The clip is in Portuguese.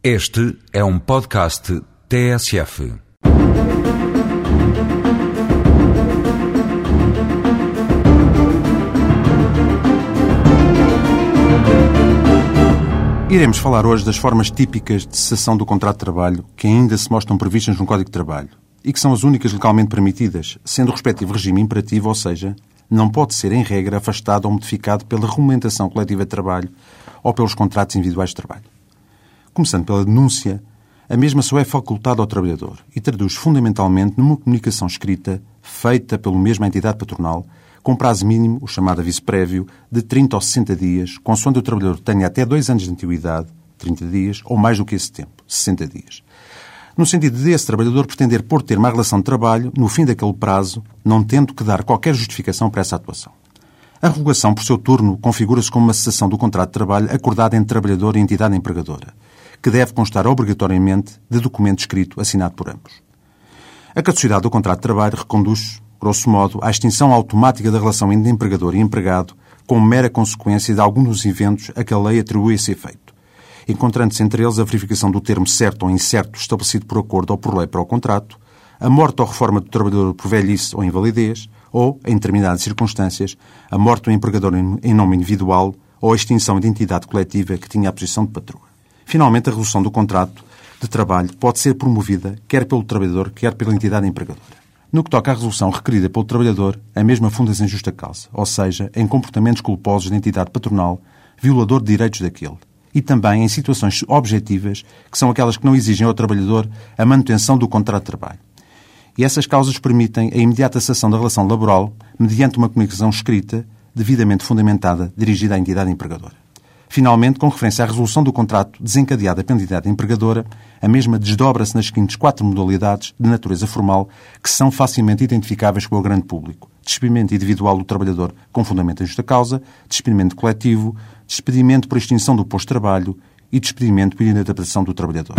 Este é um podcast TSF. Iremos falar hoje das formas típicas de cessação do contrato de trabalho que ainda se mostram previstas no Código de Trabalho e que são as únicas legalmente permitidas, sendo o respectivo regime imperativo, ou seja, não pode ser, em regra, afastado ou modificado pela regulamentação coletiva de trabalho ou pelos contratos individuais de trabalho. Começando pela denúncia, a mesma só é facultada ao trabalhador e traduz fundamentalmente numa comunicação escrita feita pela mesma entidade patronal com prazo mínimo, o chamado aviso prévio, de 30 ou 60 dias, consoante o trabalhador tenha até dois anos de antiguidade, 30 dias, ou mais do que esse tempo, 60 dias. No sentido de esse trabalhador pretender pôr termo à relação de trabalho no fim daquele prazo, não tendo que dar qualquer justificação para essa atuação. A revogação, por seu turno, configura-se como uma cessação do contrato de trabalho acordado entre trabalhador e entidade empregadora, que deve constar obrigatoriamente de documento escrito assinado por ambos. A caducidade do contrato de trabalho reconduz grosso modo, à extinção automática da relação entre empregador e empregado, como mera consequência de alguns dos eventos a que a lei atribui esse efeito, encontrando-se entre eles a verificação do termo certo ou incerto estabelecido por acordo ou por lei para o contrato, a morte ou reforma do trabalhador por velhice ou invalidez, ou, em determinadas circunstâncias, a morte do empregador em nome individual ou a extinção de entidade coletiva que tinha a posição de patroa. Finalmente, a resolução do contrato de trabalho pode ser promovida quer pelo trabalhador, quer pela entidade empregadora. No que toca à resolução requerida pelo trabalhador, a mesma funda-se em justa causa, ou seja, em comportamentos culposos da entidade patronal, violador de direitos daquele, e também em situações objetivas, que são aquelas que não exigem ao trabalhador a manutenção do contrato de trabalho. E essas causas permitem a imediata cessação da relação laboral mediante uma comunicação escrita, devidamente fundamentada, dirigida à entidade empregadora. Finalmente, com referência à resolução do contrato desencadeada pela entidade empregadora, a mesma desdobra-se nas seguintes quatro modalidades de natureza formal que são facilmente identificáveis com o grande público. Despedimento individual do trabalhador com fundamento em justa causa, despedimento coletivo, despedimento por extinção do posto de trabalho e despedimento por inadaptação do trabalhador.